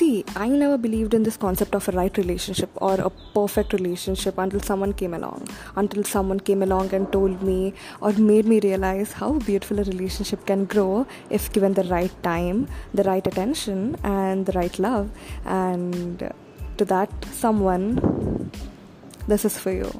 see, I never believed in this concept of a right relationship or a perfect relationship until someone came along. Until someone came along and told me or made me realize how beautiful a relationship can grow if given the right time, the right attention, and the right love. And to that someone, this is for you.